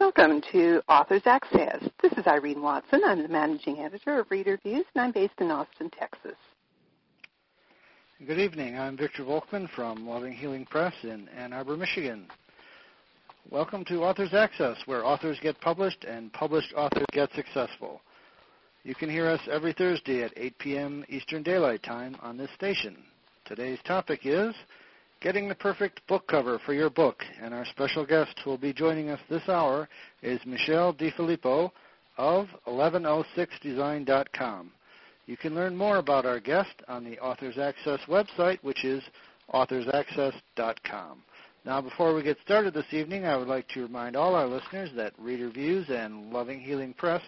Welcome to Authors Access. This is Irene Watson. I'm the managing editor of Reader Views, and I'm based in Austin, Texas. Good evening. I'm Victor Volkman from Loving Healing Press in Ann Arbor, Michigan. Welcome to Authors Access, where authors get published and published authors get successful. You can hear us every Thursday at 8 p.m. Eastern Daylight Time on this station. Today's topic is getting the perfect book cover for your book, and our special guest who will be joining us this hour is Michele DeFilippo of 1106design.com. You can learn more about our guest on the Authors Access website, which is authorsaccess.com. Now, before we get started this evening, I would like to remind all our listeners that Reader Views and Loving Healing Press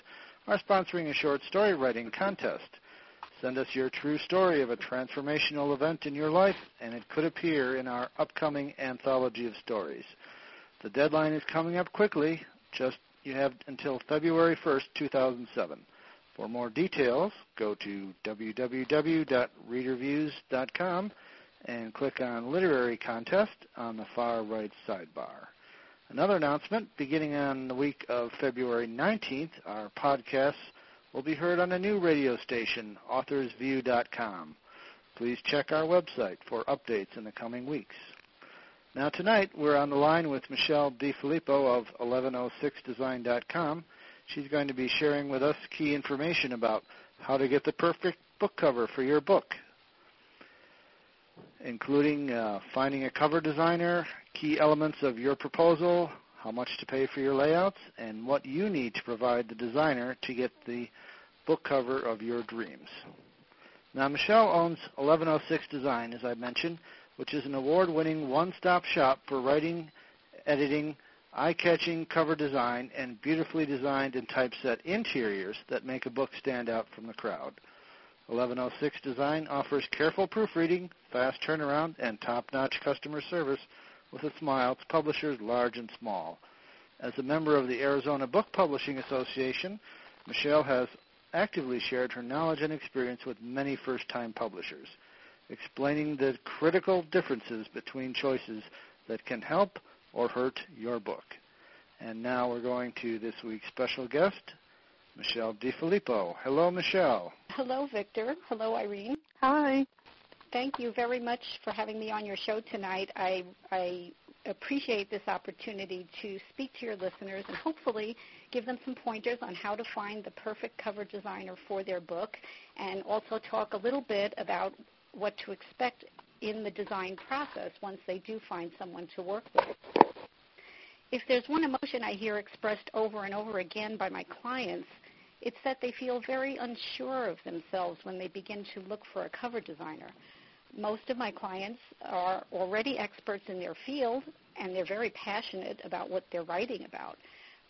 are sponsoring a short story writing contest. Send us your true story of a transformational event in your life, and it could appear in our upcoming anthology of stories. The deadline is coming up quickly. Just you have until February 1st, 2007. For more details, go to www.readerviews.com and click on Literary Contest on the far right sidebar. Another announcement beginning on the week of February 19th, our podcasts will be heard on a new radio station, authorsview.com. Please check our website for updates in the coming weeks. Now, tonight we're on the line with Michele DeFilippo of 1106design.com. She's going to be sharing with us key information about how to get the perfect book cover for your book including uh, finding a cover designer, key elements of your proposal, how much to pay for your layouts, and what you need to provide the designer to get the book cover of your dreams. Now, Michele owns 1106 Design, as I mentioned, which is an award-winning one-stop shop for writing, editing, eye-catching cover design, and beautifully designed and typeset interiors that make a book stand out from the crowd. 1106 Design offers careful proofreading, fast turnaround, and top-notch customer service with a smile to publishers large and small. As a member of the Arizona Book Publishing Association, Michele has actively shared her knowledge and experience with many first-time publishers, explaining the critical differences between choices that can help or hurt your book. And now we're going to this week's special guest, Michele DeFilippo. Hello, Michele. Hello, Victor. Hello, Irene. Hi. Thank you very much for having me on your show tonight. I, I appreciate this opportunity to speak to your listeners and hopefully give them some pointers on how to find the perfect cover designer for their book and also talk a little bit about what to expect in the design process once they do find someone to work with. If there's one emotion I hear expressed over and over again by my clients, it's that they feel very unsure of themselves when they begin to look for a cover designer. Most of my clients are already experts in their field and they're very passionate about what they're writing about.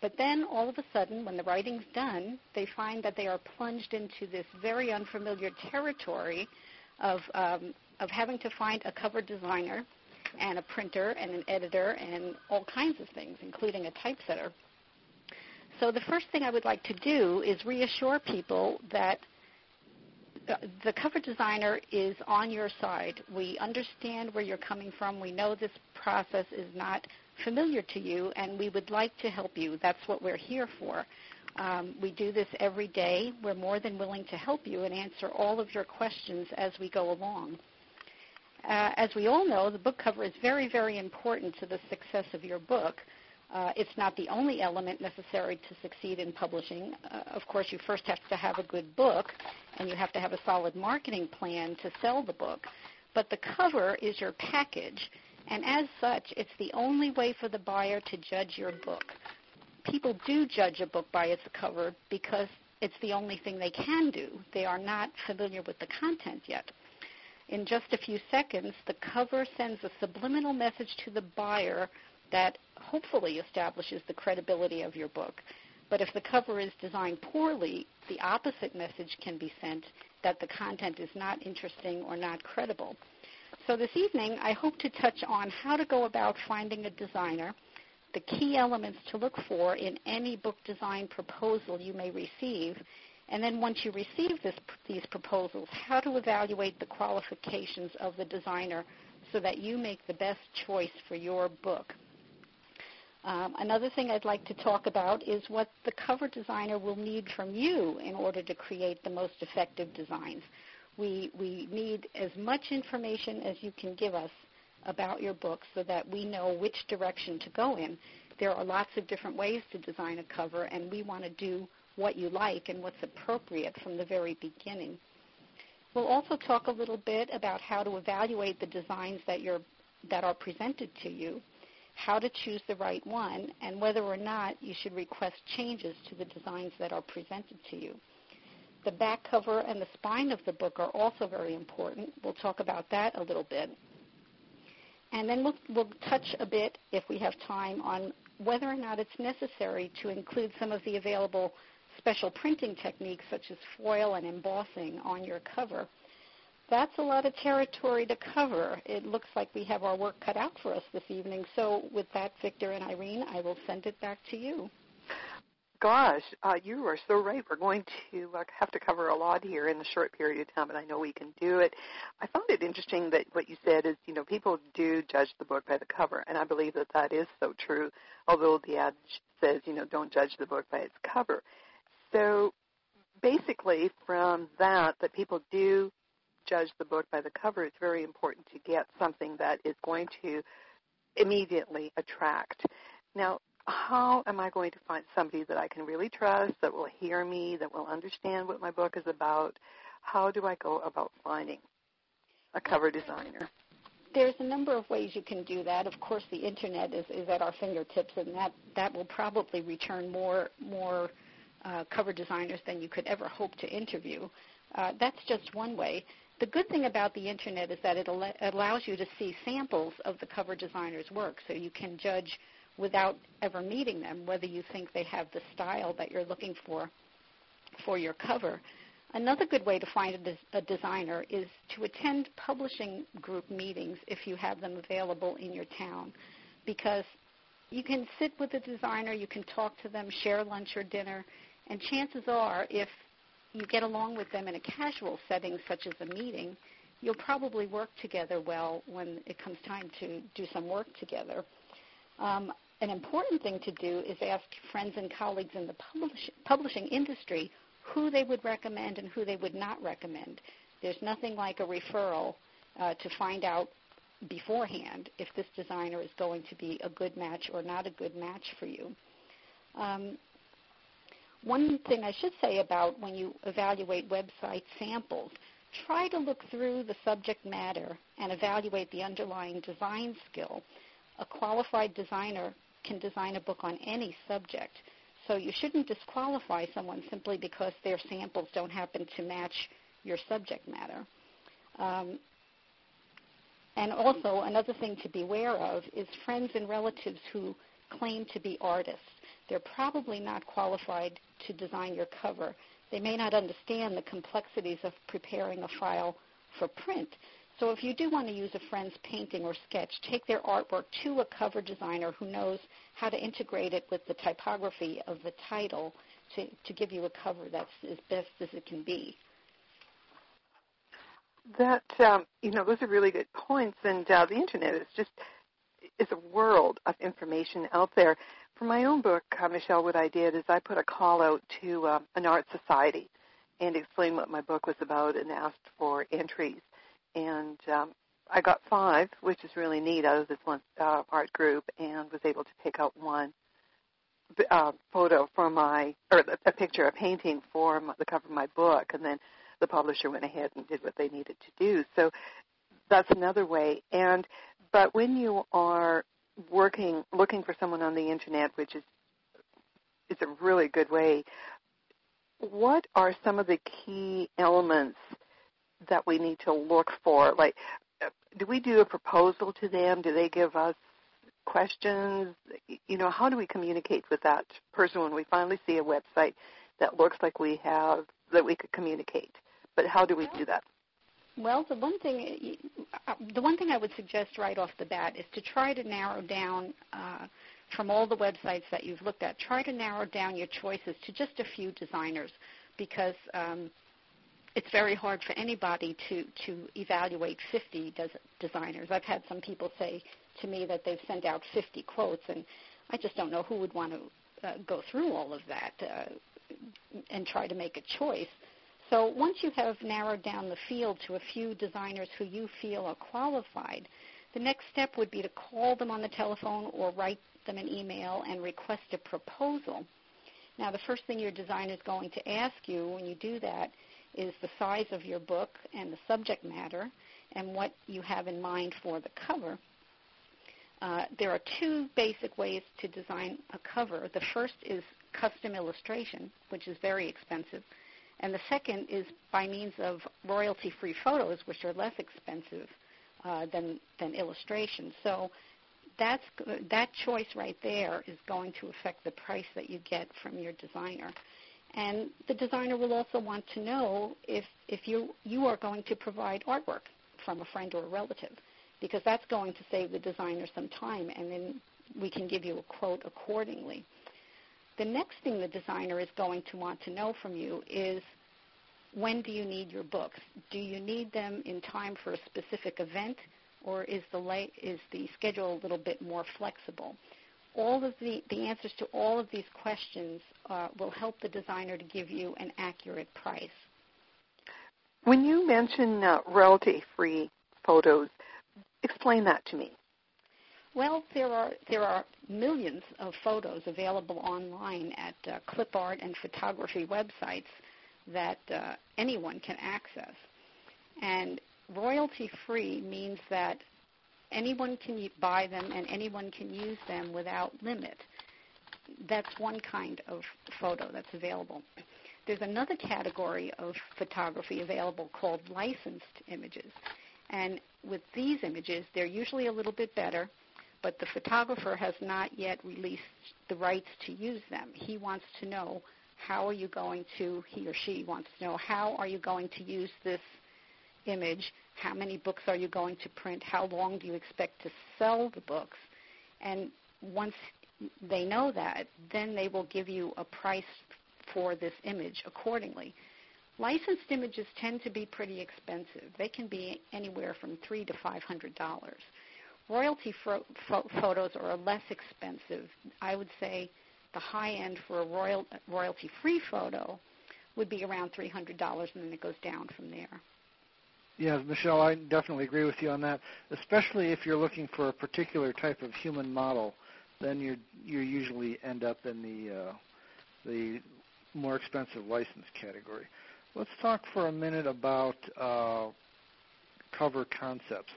But then all of a sudden, when the writing's done, they find that they are plunged into this very unfamiliar territory of, um, of having to find a cover designer and a printer and an editor and all kinds of things, including a typesetter. So the first thing I would like to do is reassure people that the cover designer is on your side. We understand where you're coming from. We know this process is not familiar to you, and we would like to help you. That's what we're here for. Um, we do this every day. We're more than willing to help you and answer all of your questions as we go along. Uh, as we all know, the book cover is very, very important to the success of your book. Uh, it's not the only element necessary to succeed in publishing. Uh, of course, you first have to have a good book, and you have to have a solid marketing plan to sell the book. But the cover is your package, and as such, it's the only way for the buyer to judge your book. People do judge a book by its cover because it's the only thing they can do. They are not familiar with the content yet. In just a few seconds, the cover sends a subliminal message to the buyer that hopefully establishes the credibility of your book. But if the cover is designed poorly, the opposite message can be sent that the content is not interesting or not credible. So this evening, I hope to touch on how to go about finding a designer, the key elements to look for in any book design proposal you may receive, and then once you receive this, these proposals, how to evaluate the qualifications of the designer so that you make the best choice for your book. Um, another thing I'd like to talk about is what the cover designer will need from you in order to create the most effective designs. We, we need as much information as you can give us about your book so that we know which direction to go in. There are lots of different ways to design a cover, and we want to do what you like and what's appropriate from the very beginning. We'll also talk a little bit about how to evaluate the designs that, that are presented to you how to choose the right one, and whether or not you should request changes to the designs that are presented to you. The back cover and the spine of the book are also very important. We'll talk about that a little bit. And then we'll, we'll touch a bit, if we have time, on whether or not it's necessary to include some of the available special printing techniques such as foil and embossing on your cover that's a lot of territory to cover. It looks like we have our work cut out for us this evening. So with that, Victor and Irene, I will send it back to you. Gosh, uh, you are so right. We're going to uh, have to cover a lot here in a short period of time, and I know we can do it. I found it interesting that what you said is, you know, people do judge the book by the cover, and I believe that that is so true. Although the adage says, you know, don't judge the book by its cover. So basically, from that, that people do judge the book by the cover, it's very important to get something that is going to immediately attract. Now, how am I going to find somebody that I can really trust, that will hear me, that will understand what my book is about? How do I go about finding a cover designer? There's a number of ways you can do that. Of course, the internet is, is at our fingertips, and that, that will probably return more more uh, cover designers than you could ever hope to interview. Uh, that's just one way. The good thing about the internet is that it al- allows you to see samples of the cover designer's work, so you can judge without ever meeting them whether you think they have the style that you're looking for for your cover. Another good way to find a, des- a designer is to attend publishing group meetings if you have them available in your town, because you can sit with a designer, you can talk to them, share lunch or dinner, and chances are, if you get along with them in a casual setting such as a meeting, you'll probably work together well when it comes time to do some work together. Um, an important thing to do is ask friends and colleagues in the publish- publishing industry who they would recommend and who they would not recommend. There's nothing like a referral uh, to find out beforehand if this designer is going to be a good match or not a good match for you. Um, one thing I should say about when you evaluate website samples, try to look through the subject matter and evaluate the underlying design skill. A qualified designer can design a book on any subject. So you shouldn't disqualify someone simply because their samples don't happen to match your subject matter. Um, and also, another thing to be aware of is friends and relatives who claim to be artists. They're probably not qualified to design your cover. They may not understand the complexities of preparing a file for print. So if you do want to use a friend's painting or sketch, take their artwork to a cover designer who knows how to integrate it with the typography of the title to, to give you a cover that's as best as it can be. That um, you know, those are really good points, and uh, the internet is just is a world of information out there. For my own book, uh, Michele, what I did is I put a call out to uh, an art society and explained what my book was about and asked for entries. And um, I got five, which is really neat, out of this one uh, art group, and was able to pick out one uh, photo for my, or a picture, a painting for my, the cover of my book, and then the publisher went ahead and did what they needed to do. So that's another way. And but when you are working, looking for someone on the internet, which is is a really good way. What are some of the key elements that we need to look for? Like, do we do a proposal to them? Do they give us questions? You know, how do we communicate with that person when we finally see a website that looks like we have that we could communicate? But how do we do that? Well, the one thing uh, the one thing I would suggest right off the bat is to try to narrow down uh, from all the websites that you've looked at. Try to narrow down your choices to just a few designers because um, it's very hard for anybody to to evaluate 50 des- designers. I've had some people say to me that they've sent out 50 quotes, and I just don't know who would want to uh, go through all of that uh, and try to make a choice. So once you have narrowed down the field to a few designers who you feel are qualified, the next step would be to call them on the telephone or write them an email and request a proposal. Now, the first thing your designer is going to ask you when you do that is the size of your book and the subject matter and what you have in mind for the cover. Uh, there are two basic ways to design a cover. The first is custom illustration, which is very expensive. And the second is by means of royalty-free photos, which are less expensive uh, than, than illustration. So that's, that choice right there is going to affect the price that you get from your designer. And the designer will also want to know if, if you, you are going to provide artwork from a friend or a relative, because that's going to save the designer some time, and then we can give you a quote accordingly. The next thing the designer is going to want to know from you is when do you need your books? Do you need them in time for a specific event, or is the, is the schedule a little bit more flexible? All of the, the answers to all of these questions uh, will help the designer to give you an accurate price. When you mention uh, royalty-free photos, explain that to me. Well, there are there are millions of photos available online at uh, clip art and photography websites that uh, anyone can access. And royalty free means that anyone can buy them and anyone can use them without limit. That's one kind of photo that's available. There's another category of photography available called licensed images. And with these images, they're usually a little bit better, but the photographer has not yet released the rights to use them. He wants to know how are you going to, he or she wants to know, how are you going to use this image? How many books are you going to print? How long do you expect to sell the books? And once they know that, then they will give you a price for this image accordingly. Licensed images tend to be pretty expensive. They can be anywhere from three to five hundred dollars. Royalty fo- fo- photos are less expensive. I would say the high end for a royal, royalty-free photo would be around $300, and then it goes down from there. Yeah, Michele, I definitely agree with you on that. Especially if you're looking for a particular type of human model, then you you usually end up in the uh, the more expensive license category. Let's talk for a minute about uh, cover concepts.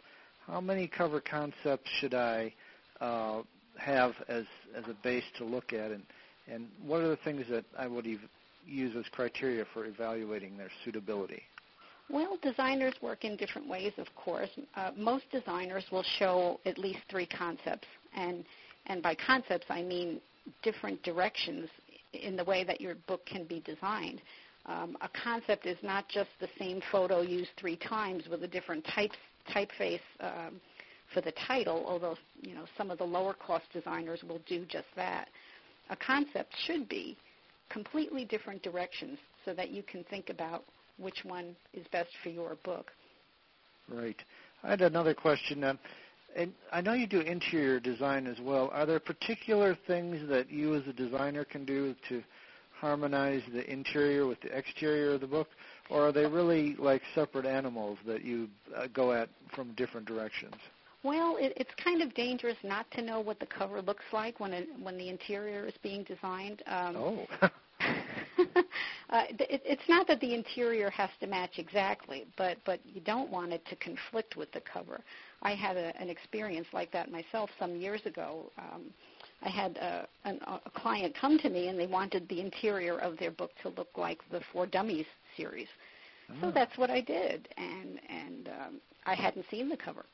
How many cover concepts should I uh, have as as a base to look at, and and what are the things that I would ev- use as criteria for evaluating their suitability? Well, designers work in different ways, of course. Uh, most designers will show at least three concepts, and and by concepts I mean different directions in the way that your book can be designed. Um, a concept is not just the same photo used three times with a different type, typeface um, for the title, although you know some of the lower cost designers will do just that. A concept should be completely different directions so that you can think about which one is best for your book. Right. I had another question. Uh, and I know you do interior design as well. Are there particular things that you as a designer can do to harmonize the interior with the exterior of the book, or are they really like separate animals that you uh, go at from different directions? Well, it, it's kind of dangerous not to know what the cover looks like when it, when the interior is being designed. Um, oh. uh, it, it's not that the interior has to match exactly, but but you don't want it to conflict with the cover. I had a, an experience like that myself some years ago. Um, I had a, an, a client come to me and they wanted the interior of their book to look like the For Dummies series. Oh. So that's what I did, and and um, I hadn't seen the cover.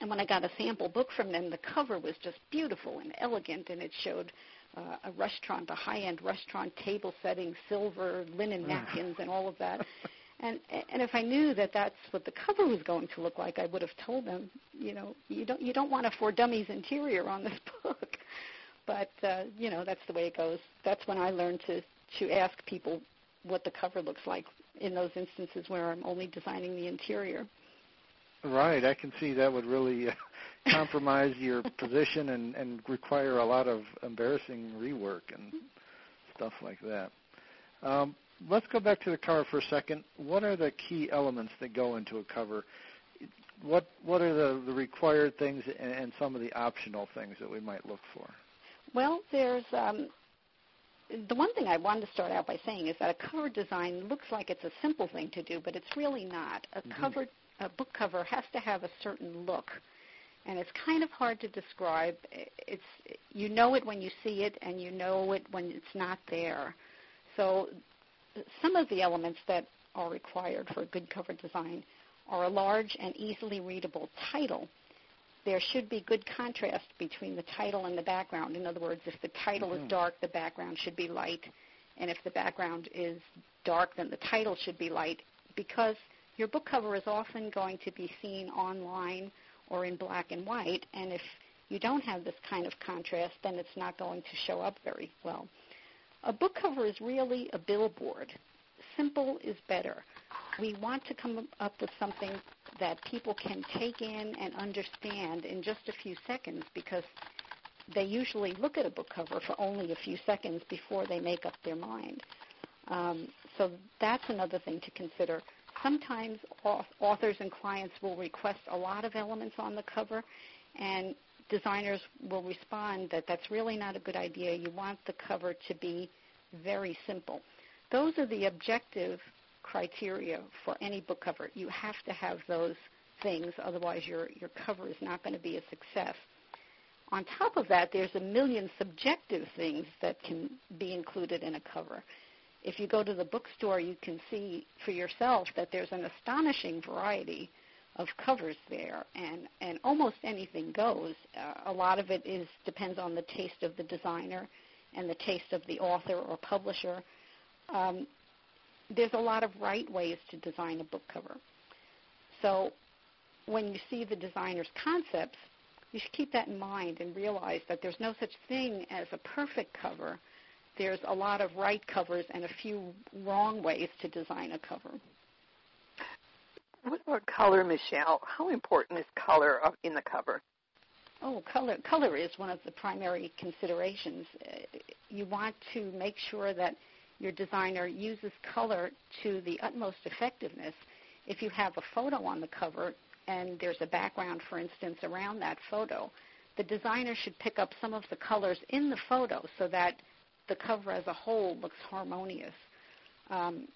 And when I got a sample book from them, the cover was just beautiful and elegant, and it showed uh, a restaurant, a high-end restaurant, table setting, silver, linen napkins, and all of that. And and if I knew that that's what the cover was going to look like, I would have told them, you know, you don't you don't want a for dummies interior on this book. But uh, you know, that's the way it goes. That's when I learned to to ask people what the cover looks like in those instances where I'm only designing the interior. Right, I can see that would really uh, compromise your position and, and require a lot of embarrassing rework and stuff like that. Um, let's go back to the cover for a second. What are the key elements that go into a cover? What what are the, the required things and, and some of the optional things that we might look for? Well, there's um, the one thing I wanted to start out by saying is that a cover design looks like it's a simple thing to do, but it's really not. A mm-hmm. cover a book cover has to have a certain look and it's kind of hard to describe. It's you know it when you see it, and you know it when it's not there. So some of the elements that are required for a good cover design are a large and easily readable title. There should be good contrast between the title and the background. In other words, if the title mm-hmm. is dark, the background should be light, and if the background is dark, then the title should be light because your book cover is often going to be seen online or in black and white. And if you don't have this kind of contrast, then it's not going to show up very well. A book cover is really a billboard. Simple is better. We want to come up with something that people can take in and understand in just a few seconds because they usually look at a book cover for only a few seconds before they make up their mind. Um, so that's another thing to consider sometimes authors and clients will request a lot of elements on the cover, and designers will respond that that's really not a good idea. You want the cover to be very simple. Those are the objective criteria for any book cover. You have to have those things, otherwise your, your cover is not going to be a success. On top of that, there's a million subjective things that can be included in a cover if you go to the bookstore, you can see for yourself that there's an astonishing variety of covers there, and and almost anything goes. Uh, a lot of it is depends on the taste of the designer and the taste of the author or publisher. Um, there's a lot of right ways to design a book cover. So when you see the designer's concepts, you should keep that in mind and realize that there's no such thing as a perfect cover there's a lot of right covers and a few wrong ways to design a cover. What about color, Michele? How important is color in the cover? Oh, color color is one of the primary considerations. You want to make sure that your designer uses color to the utmost effectiveness. If you have a photo on the cover and there's a background, for instance, around that photo, the designer should pick up some of the colors in the photo so that the cover as a whole looks harmonious. Um,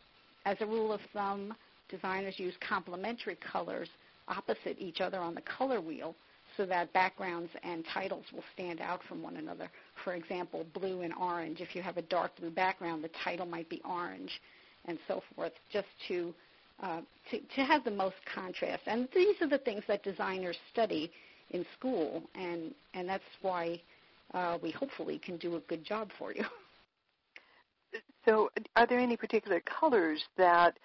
as a rule of thumb, designers use complementary colors opposite each other on the color wheel so that backgrounds and titles will stand out from one another. For example, blue and orange. If you have a dark blue background, the title might be orange, and so forth, just to uh, to, to have the most contrast. And these are the things that designers study in school, and and that's why uh, we hopefully can do a good job for you. So, are there any particular colors that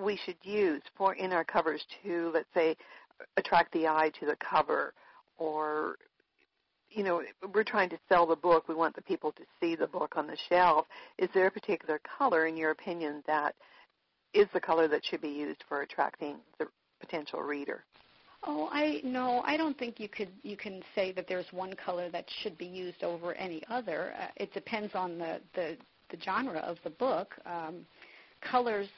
we should use for in our covers to, let's say, attract the eye to the cover, or you know, we're trying to sell the book. We want the people to see the book on the shelf. Is there a particular color, in your opinion, that is the color that should be used for attracting the potential reader? Oh, I no, I don't think you could you can say that there's one color that should be used over any other. Uh, it depends on the the, the genre of the book. Um, colors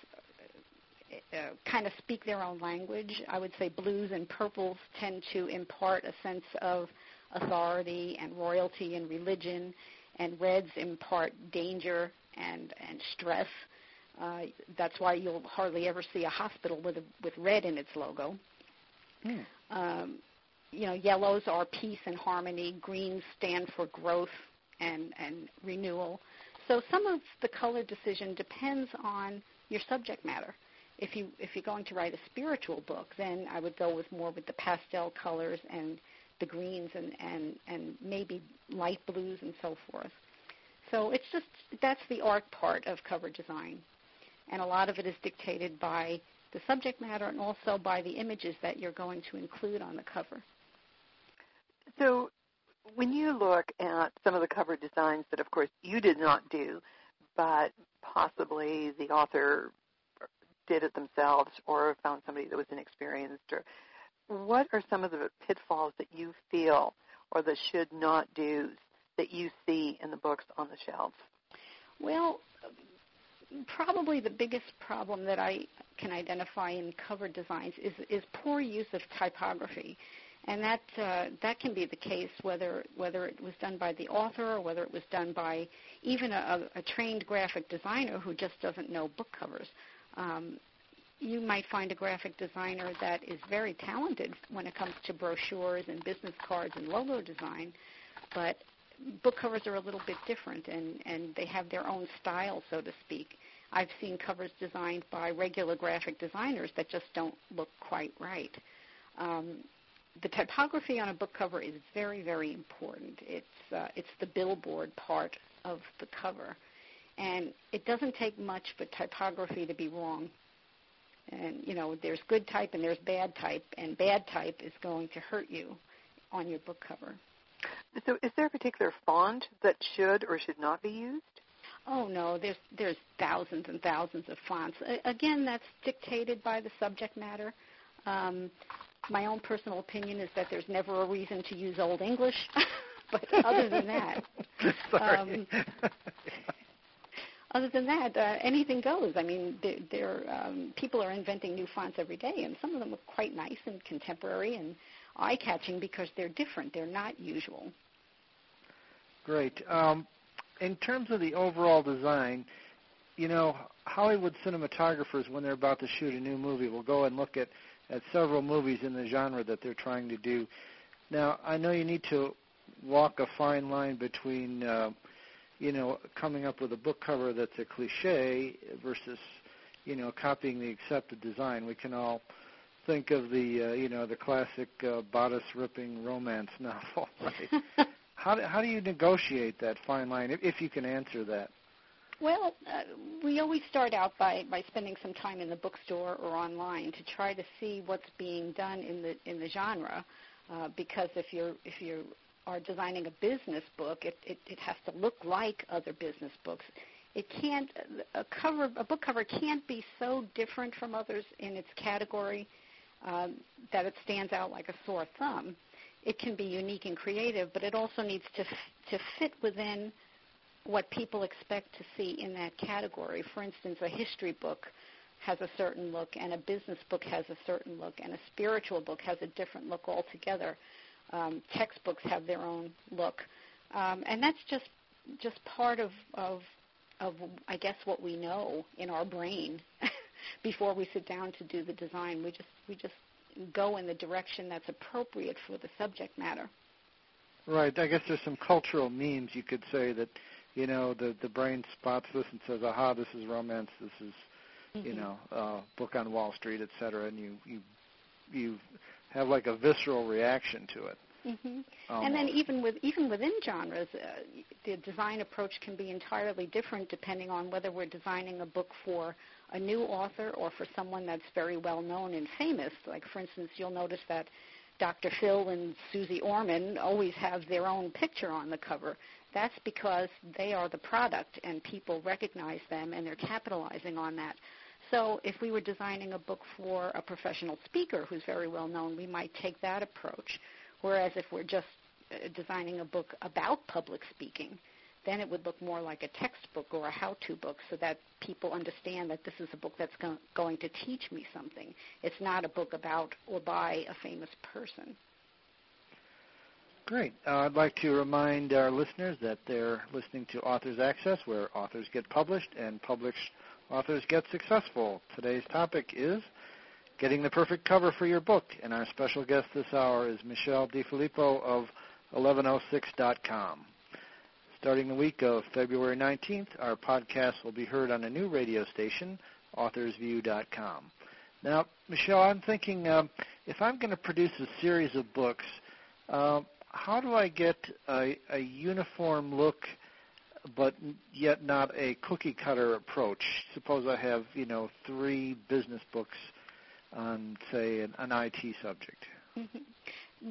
uh, uh, kind of speak their own language. I would say blues and purples tend to impart a sense of authority and royalty and religion, and reds impart danger and and stress. Uh, that's why you'll hardly ever see a hospital with a, with red in its logo. Mm. Um, you know, yellows are peace and harmony. Greens stand for growth and, and renewal. So some of the color decision depends on your subject matter. If you if you're going to write a spiritual book, then I would go with more with the pastel colors and the greens and, and, and maybe light blues and so forth. So it's just that's the art part of cover design. And a lot of it is dictated by the subject matter and also by the images that you're going to include on the cover. So when you look at some of the cover designs that, of course, you did not do, but possibly the author did it themselves or found somebody that was inexperienced or what are some of the pitfalls that you feel or the should not do's that you see in the books on the shelves? Well, probably the biggest problem that I can identify in cover designs is, is poor use of typography. And that uh, that can be the case whether whether it was done by the author or whether it was done by even a, a trained graphic designer who just doesn't know book covers. Um, you might find a graphic designer that is very talented when it comes to brochures and business cards and logo design, but book covers are a little bit different and, and they have their own style, so to speak. I've seen covers designed by regular graphic designers that just don't look quite right. Um, the typography on a book cover is very, very important. It's uh, it's the billboard part of the cover, and it doesn't take much for typography to be wrong. And you know, there's good type and there's bad type, and bad type is going to hurt you on your book cover. So, is there a particular font that should or should not be used? Oh no, there's there's thousands and thousands of fonts. A- again, that's dictated by the subject matter. Um, my own personal opinion is that there's never a reason to use Old English, but other than that, Sorry. um, other than that, uh, anything goes. I mean, there, there um, people are inventing new fonts every day, and some of them look quite nice and contemporary and eye-catching because they're different. They're not usual. Great. Um, in terms of the overall design, you know, Hollywood cinematographers, when they're about to shoot a new movie, will go and look at, at several movies in the genre that they're trying to do. Now, I know you need to walk a fine line between, uh, you know, coming up with a book cover that's a cliche versus, you know, copying the accepted design. We can all think of the, uh, you know, the classic uh, bodice-ripping romance novel, right? how do, how do you negotiate that fine line, if, if you can answer that? Well, uh, we always start out by, by spending some time in the bookstore or online to try to see what's being done in the in the genre, uh, because if you're if you are designing a business book, it, it, it has to look like other business books. It can't a cover a book cover can't be so different from others in its category um, that it stands out like a sore thumb. It can be unique and creative, but it also needs to to fit within what people expect to see in that category. For instance, a history book has a certain look, and a business book has a certain look, and a spiritual book has a different look altogether. Um, textbooks have their own look, um, and that's just just part of, of of I guess what we know in our brain before we sit down to do the design. We just we just go in the direction that's appropriate for the subject matter. Right. I guess there's some cultural memes you could say that you know the the brain spots this and says, "Aha, this is romance. This is mm-hmm. you know uh, book on Wall Street, etc." And you you you have like a visceral reaction to it. Mm-hmm. And then even with even within genres, uh, the design approach can be entirely different depending on whether we're designing a book for a new author or for someone that's very well known and famous. Like for instance, you'll notice that Dr. Phil and Suze Orman always have their own picture on the cover. That's because they are the product and people recognize them and they're capitalizing on that. So if we were designing a book for a professional speaker who's very well known, we might take that approach. Whereas if we're just uh, designing a book about public speaking, then it would look more like a textbook or a how-to book so that people understand that this is a book that's go- going to teach me something. It's not a book about or by a famous person. Great. Uh, I'd like to remind our listeners that they're listening to Authors Access, where authors get published and published authors get successful. Today's topic is getting the perfect cover for your book, and our special guest this hour is Michele DeFilippo of 1106.com. Starting the week of February 19th, our podcast will be heard on a new radio station, authorsview.com. Now, Michele, I'm thinking um, if I'm going to produce a series of books, uh, how do I get a, a uniform look, but yet not a cookie cutter approach? Suppose I have, you know, three business books on, say, an, an IT subject. Mm-hmm.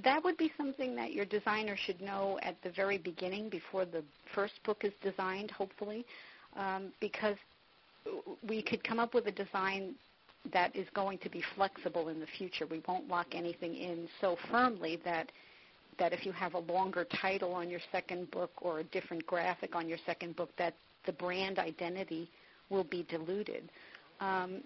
That would be something that your designer should know at the very beginning before the first book is designed, hopefully, um, because we could come up with a design that is going to be flexible in the future. We won't lock anything in so firmly that that if you have a longer title on your second book or a different graphic on your second book, that the brand identity will be diluted. Um,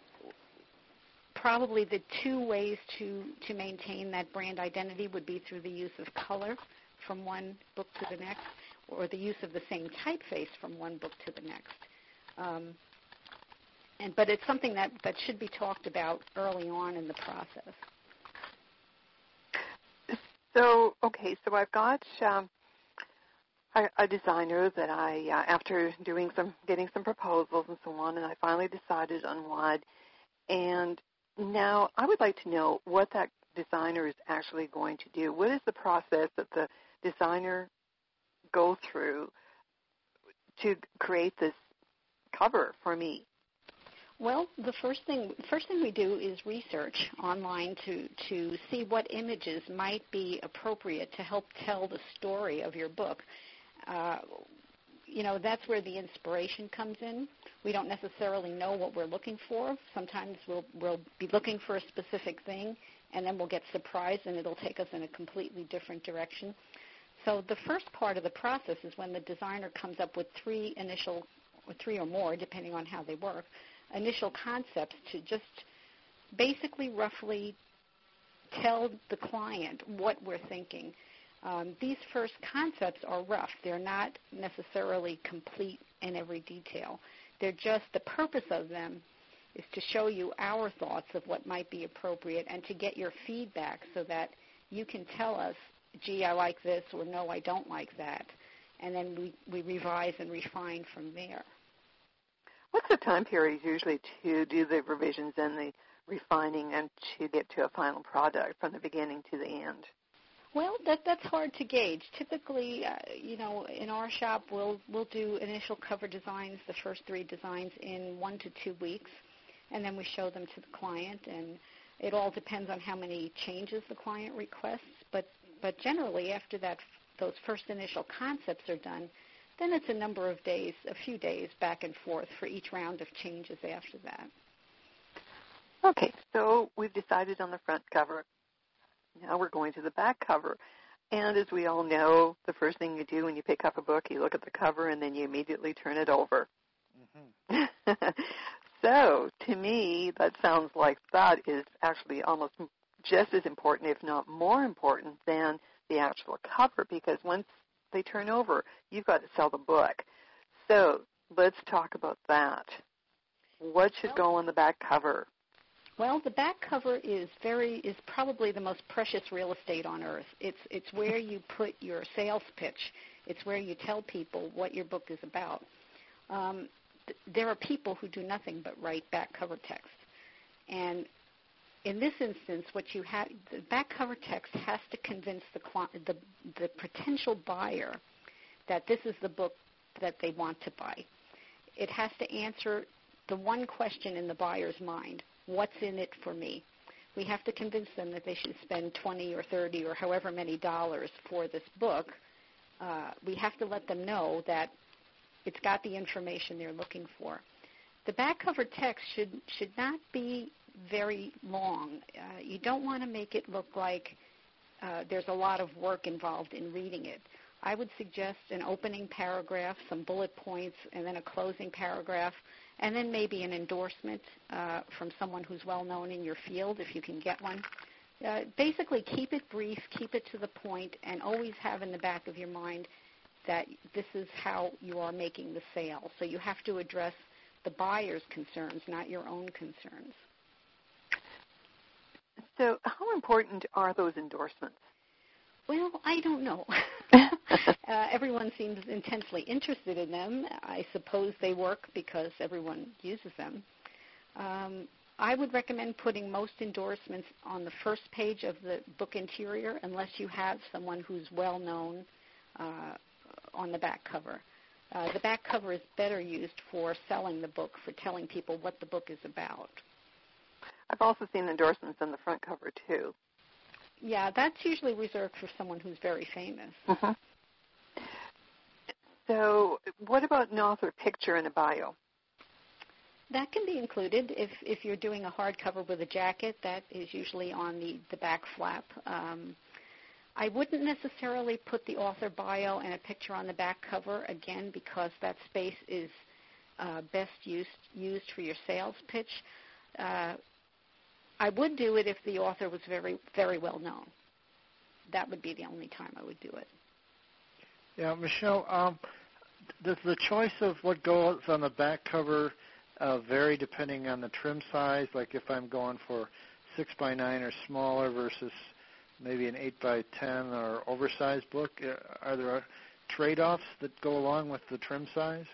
probably the two ways to, to maintain that brand identity would be through the use of color from one book to the next, or the use of the same typeface from one book to the next. Um, and but it's something that, that should be talked about early on in the process. So okay, so I've got um, a, a designer that I, uh, after doing some, getting some proposals and so on, and I finally decided on one. And now I would like to know what that designer is actually going to do. What is the process that the designer go through to create this cover for me? Well, the first thing first thing we do is research online to to see what images might be appropriate to help tell the story of your book. Uh, you know, that's where the inspiration comes in. We don't necessarily know what we're looking for. Sometimes we'll we'll be looking for a specific thing, and then we'll get surprised, and it'll take us in a completely different direction. So the first part of the process is when the designer comes up with three initial, or three or more, depending on how they work, initial concepts to just basically roughly tell the client what we're thinking. Um, these first concepts are rough. They're not necessarily complete in every detail. They're just the purpose of them is to show you our thoughts of what might be appropriate and to get your feedback so that you can tell us, gee, I like this, or no, I don't like that. And then we, we revise and refine from there. What's the time period usually to do the revisions and the refining and to get to a final product from the beginning to the end? Well, that that's hard to gauge. Typically, uh, you know, in our shop, we'll we'll do initial cover designs, the first three designs, in one to two weeks, and then we show them to the client. And it all depends on how many changes the client requests. But but generally, after that, those first initial concepts are done, then it's a number of days, a few days back and forth for each round of changes after that. Okay, so we've decided on the front cover. Now we're going to the back cover. And as we all know, the first thing you do when you pick up a book, you look at the cover and then you immediately turn it over. Mm-hmm. so to me, that sounds like that is actually almost just as important, if not more important, than the actual cover because once they turn over, you've got to sell the book. So let's talk about that. What should go on the back cover? Well, the back cover is very is probably the most precious real estate on earth. It's it's where you put your sales pitch. It's where you tell people what your book is about. Um, th- there are people who do nothing but write back cover text, and in this instance, what you have the back cover text has to convince the the the potential buyer that this is the book that they want to buy. It has to answer the one question in the buyer's mind: What's in it for me? We have to convince them that they should spend 20 or 30 or however many dollars for this book. Uh, we have to let them know that it's got the information they're looking for. The back cover text should should not be very long. Uh, you don't want to make it look like uh, there's a lot of work involved in reading it. I would suggest an opening paragraph, some bullet points, and then a closing paragraph, and then maybe an endorsement uh, from someone who's well known in your field if you can get one. Uh, basically, keep it brief, keep it to the point, and always have in the back of your mind that this is how you are making the sale. So you have to address the buyer's concerns, not your own concerns. So, how important are those endorsements? Well, I don't know. uh, everyone seems intensely interested in them. I suppose they work because everyone uses them. Um, I would recommend putting most endorsements on the first page of the book interior unless you have someone who's well known uh, on the back cover. Uh, the back cover is better used for selling the book, for telling people what the book is about. I've also seen endorsements on the front cover too. Yeah, that's usually reserved for someone who's very famous. Mm-hmm. So, what about an author picture and a bio? that can be included if if you're doing a hardcover with a jacket. That is usually on the the back flap. Um, I wouldn't necessarily put the author bio and a picture on the back cover again because that space is uh, best used used for your sales pitch. Uh, I would do it if the author was very very well known. That would be the only time I would do it. Yeah, Michele. Um, does the choice of what goes on the back cover uh, vary depending on the trim size? Like if I'm going for six by nine or smaller versus maybe an eight by ten or oversized book, uh, are there trade-offs that go along with the trim size?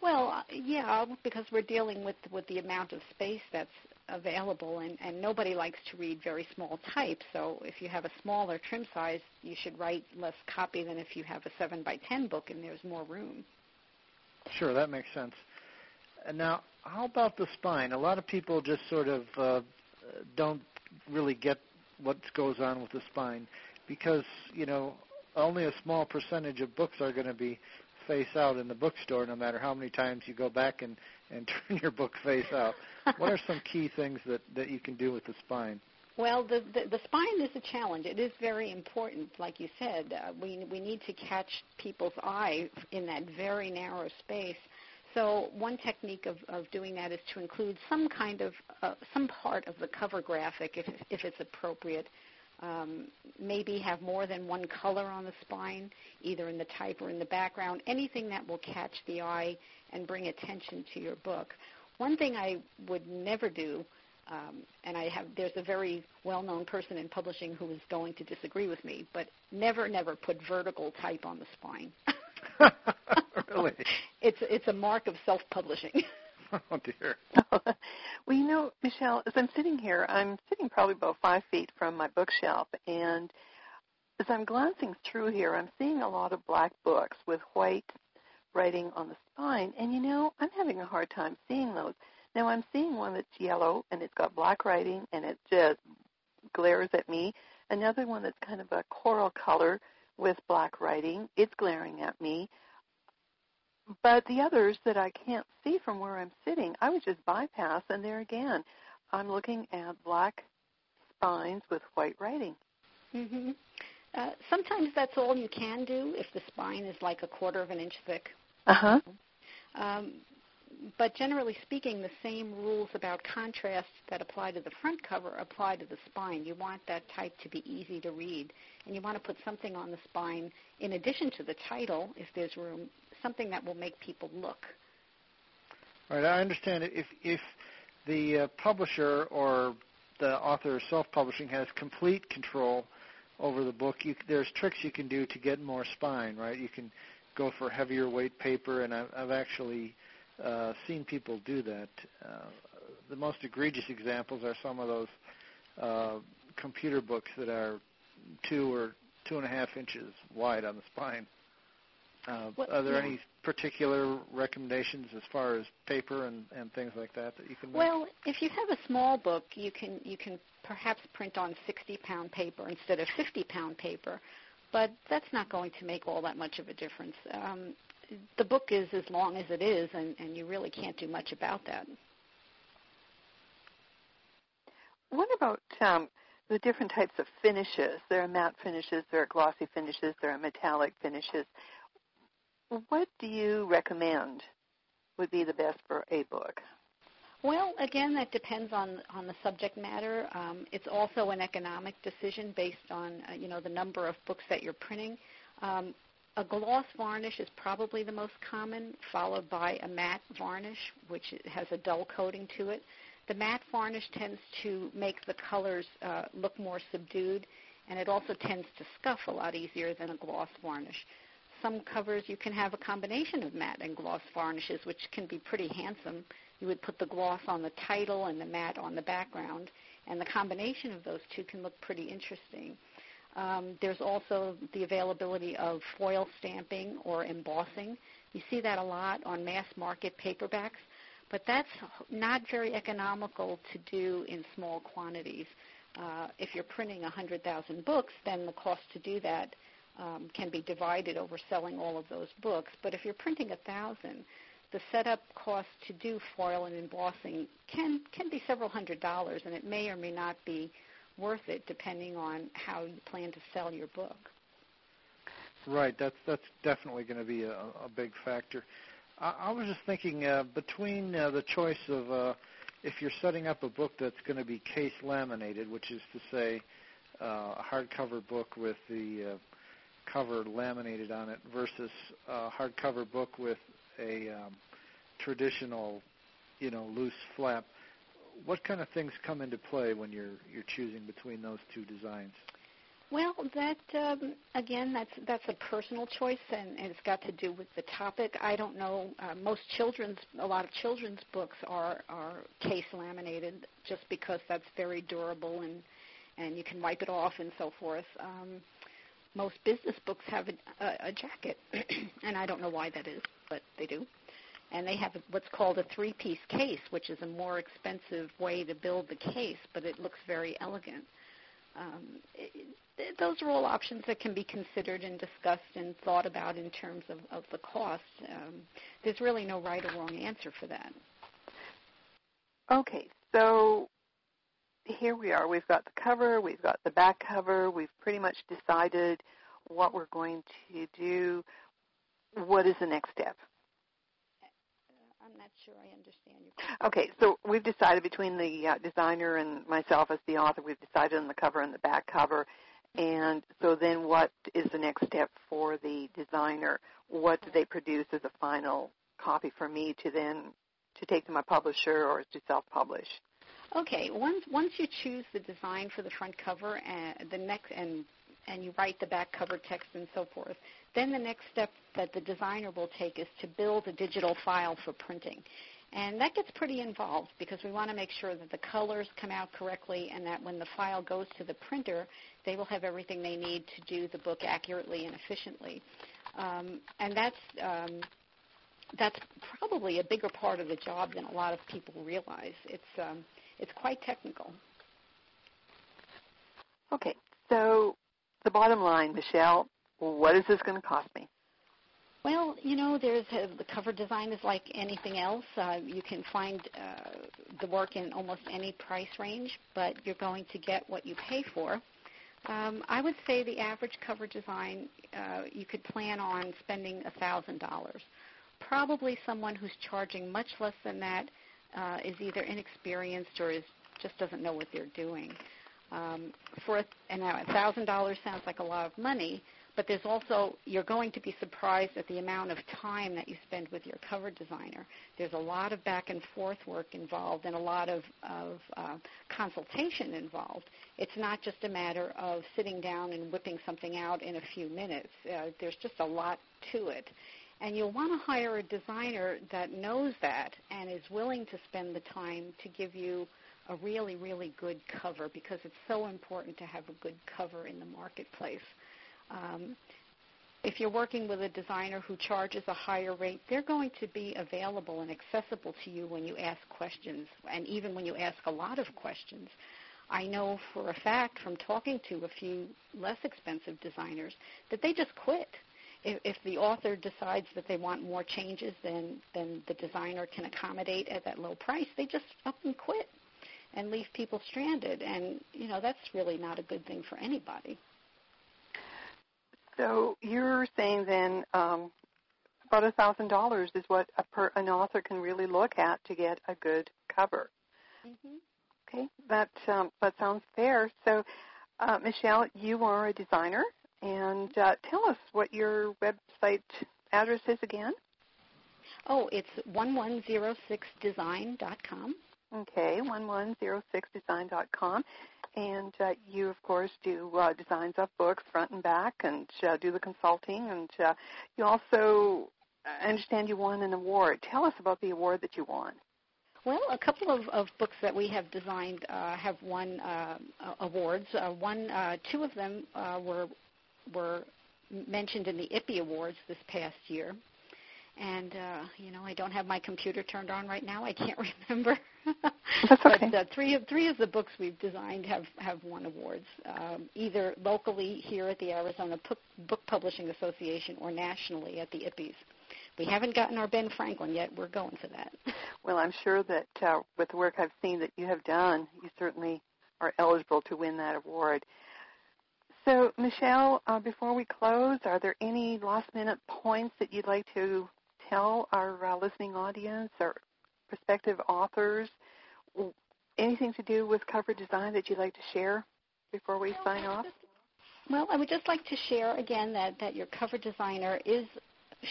Well, uh, yeah, because we're dealing with with the amount of space that's available, and, and nobody likes to read very small type. So if you have a smaller trim size, you should write less copy than if you have a 7 by 10 book and there's more room. Sure, that makes sense. Now, how about the spine? A lot of people just sort of uh, don't really get what goes on with the spine because, you know, only a small percentage of books are going to be face out in the bookstore no matter how many times you go back and, and turn your book face out what are some key things that, that you can do with the spine? Well, the, the, the spine is a challenge. It is very important, like you said. Uh, we we need to catch people's eye in that very narrow space. So one technique of, of doing that is to include some kind of uh, some part of the cover graphic, if if it's appropriate. Um, maybe have more than one color on the spine, either in the type or in the background. Anything that will catch the eye and bring attention to your book. One thing I would never do, um, and I have there's a very well-known person in publishing who is going to disagree with me, but never, never put vertical type on the spine. really? It's it's a mark of self-publishing. oh dear. well, you know, Michele, as I'm sitting here, I'm sitting probably about five feet from my bookshelf, and as I'm glancing through here, I'm seeing a lot of black books with white writing on the spine. And you know, I'm having a hard time seeing those. Now I'm seeing one that's yellow and it's got black writing and it just glares at me. Another one that's kind of a coral color with black writing. It's glaring at me. But the others that I can't see from where I'm sitting, I would just bypass. And there again, I'm looking at black spines with white writing. Mm-hmm. Uh, sometimes that's all you can do if the spine is like a quarter of an inch thick. Uh-huh. Um, but generally speaking, the same rules about contrast that apply to the front cover apply to the spine. You want that type to be easy to read, and you want to put something on the spine in addition to the title, if there's room, something that will make people look. Right, I understand. If if the uh, publisher or the author self-publishing has complete control over the book, you, there's tricks you can do to get more spine. Right, you can go for heavier weight paper, and I've, I've actually uh, seen people do that. Uh, the most egregious examples are some of those uh, computer books that are two or two and a half inches wide on the spine. Uh, what, are there yeah. any particular recommendations as far as paper and, and things like that that you can make? Well, if you have a small book, you can you can perhaps print on 60 pound paper instead of 50 pound paper but that's not going to make all that much of a difference. Um, the book is as long as it is, and, and you really can't do much about that. What about um, the different types of finishes? There are matte finishes, there are glossy finishes, there are metallic finishes. What do you recommend would be the best for a book? Well, again, that depends on on the subject matter. Um, it's also an economic decision based on uh, you know the number of books that you're printing. Um, a gloss varnish is probably the most common, followed by a matte varnish, which has a dull coating to it. The matte varnish tends to make the colors uh, look more subdued, and it also tends to scuff a lot easier than a gloss varnish. Some covers you can have a combination of matte and gloss varnishes, which can be pretty handsome. You would put the gloss on the title and the matte on the background, and the combination of those two can look pretty interesting. Um, there's also the availability of foil stamping or embossing. You see that a lot on mass market paperbacks, but that's not very economical to do in small quantities. Uh, if you're printing 100,000 books, then the cost to do that um, can be divided over selling all of those books. But if you're printing a thousand, the setup cost to do foil and embossing can can be several hundred dollars, and it may or may not be worth it depending on how you plan to sell your book. Right, that's that's definitely going to be a, a big factor. I, I was just thinking uh, between uh, the choice of uh, if you're setting up a book that's going to be case laminated, which is to say uh, a hardcover book with the uh, cover laminated on it, versus a hardcover book with a um, traditional, you know, loose flap. What kind of things come into play when you're you're choosing between those two designs? Well, that um, again, that's that's a personal choice, and, and it's got to do with the topic. I don't know. Uh, most children's, a lot of children's books are are case laminated, just because that's very durable and and you can wipe it off and so forth. Um, most business books have a, a, a jacket, and I don't know why that is, but they do. And they have what's called a three-piece case, which is a more expensive way to build the case, but it looks very elegant. Um, it, those are all options that can be considered and discussed and thought about in terms of, of the cost. Um, there's really no right or wrong answer for that. Okay, so here we are. We've got the cover, we've got the back cover, we've pretty much decided what we're going to do. What is the next step? I'm not sure I understand you. Okay, so we've decided between the uh, designer and myself as the author, we've decided on the cover and the back cover. And so then what is the next step for the designer? What do they produce as a final copy for me to then to take to my publisher or to self-publish? Okay, once once you choose the design for the front cover and the next and and you write the back cover text and so forth, then the next step that the designer will take is to build a digital file for printing. And that gets pretty involved because we want to make sure that the colors come out correctly and that when the file goes to the printer, they will have everything they need to do the book accurately and efficiently. Um, and that's um, that's probably a bigger part of the job than a lot of people realize. It's um, it's quite technical. Okay, so the bottom line, Michele, what is this going to cost me? Well, you know, there's a, the cover design is like anything else. Uh, you can find uh, the work in almost any price range, but you're going to get what you pay for. Um, I would say the average cover design, uh, you could plan on spending $1,000. Probably someone who's charging much less than that uh, is either inexperienced or is just doesn't know what they're doing. Um, for a, and now thousand dollars sounds like a lot of money, but there's also you're going to be surprised at the amount of time that you spend with your cover designer. There's a lot of back and forth work involved and a lot of, of uh, consultation involved. It's not just a matter of sitting down and whipping something out in a few minutes. Uh, there's just a lot to it. And you'll want to hire a designer that knows that and is willing to spend the time to give you a really, really good cover because it's so important to have a good cover in the marketplace. Um, if you're working with a designer who charges a higher rate, they're going to be available and accessible to you when you ask questions, and even when you ask a lot of questions. I know for a fact from talking to a few less expensive designers that they just quit if, if the author decides that they want more changes than than the designer can accommodate at that low price, they just up and quit and leave people stranded. And you know that's really not a good thing for anybody. So you're saying then um, about a thousand dollars is what a per, an author can really look at to get a good cover. Mm-hmm. Okay, that um, that sounds fair. So, uh, Michele, you are a designer. And uh, tell us what your website address is again. Oh, it's 1106design.com. Okay, 1106design.com. And uh, you, of course, do uh, designs of books front and back and uh, do the consulting. And uh, you also, I understand you won an award. Tell us about the award that you won. Well, a couple of, of books that we have designed uh, have won uh, awards. Uh, one, uh, two of them uh, were were mentioned in the IPPY Awards this past year. And uh, you know, I don't have my computer turned on right now. I can't remember. That's okay. but uh, three of three of the books we've designed have have won awards, um, either locally here at the Arizona Book, Book Publishing Association or nationally at the IPPYs. we haven't gotten our Ben Franklin yet. We're going for that. Well, I'm sure that uh, with the work I've seen that you have done, you certainly are eligible to win that award. So, Michele, uh, before we close, are there any last minute points that you'd like to tell our uh, listening audience or prospective authors? Anything to do with cover design that you'd like to share before we sign off? Well, I would just like to share again that, that your cover designer is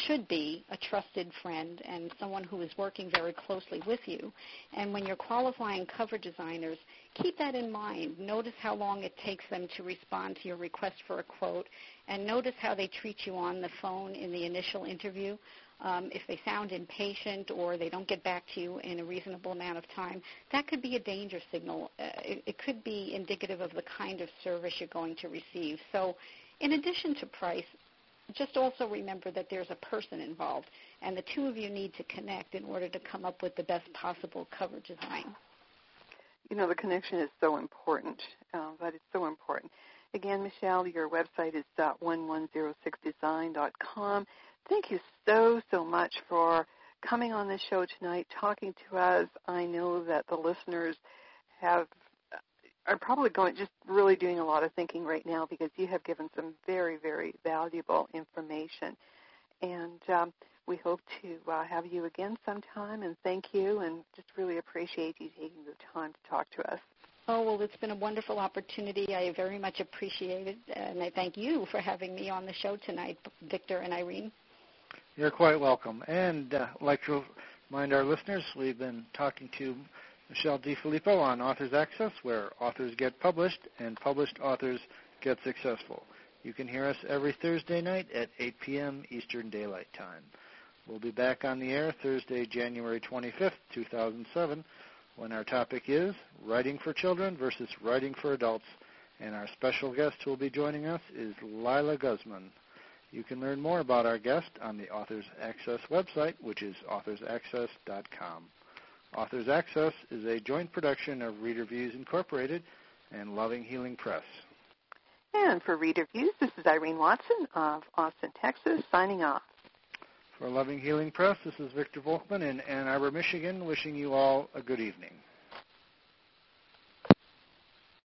should be a trusted friend and someone who is working very closely with you. And when you're qualifying cover designers, keep that in mind. Notice how long it takes them to respond to your request for a quote, and notice how they treat you on the phone in the initial interview. Um, if they sound impatient or they don't get back to you in a reasonable amount of time, that could be a danger signal. Uh, it, it could be indicative of the kind of service you're going to receive. So in addition to price, just also remember that there's a person involved, and the two of you need to connect in order to come up with the best possible cover design. You know, the connection is so important. Uh, it's so important. Again, Michele, your website is uh, 1106design.com. Thank you so, so much for coming on the show tonight, talking to us. I know that the listeners have are probably going just really doing a lot of thinking right now because you have given some very very valuable information and um, we hope to uh, have you again sometime and thank you and just really appreciate you taking the time to talk to us Oh, well, it's been a wonderful opportunity. I very much appreciate it. And I thank you for having me on the show tonight, Victor and Irene. You're quite welcome. And uh, I'd like to remind our listeners, we've been talking to Michele DeFilippo on Authors Access, where authors get published and published authors get successful. You can hear us every Thursday night at 8 p.m. Eastern Daylight Time. We'll be back on the air Thursday, January 25th, 2007, when our topic is Writing for Children versus Writing for Adults. And our special guest who will be joining us is Lila Guzman. You can learn more about our guest on the Authors Access website, which is authorsaccess.com. Authors Access is a joint production of Reader Views Incorporated and Loving Healing Press. And for Reader Views, this is Irene Watson of Austin, Texas, signing off. For Loving Healing Press, this is Victor Volkman in Ann Arbor, Michigan, wishing you all a good evening.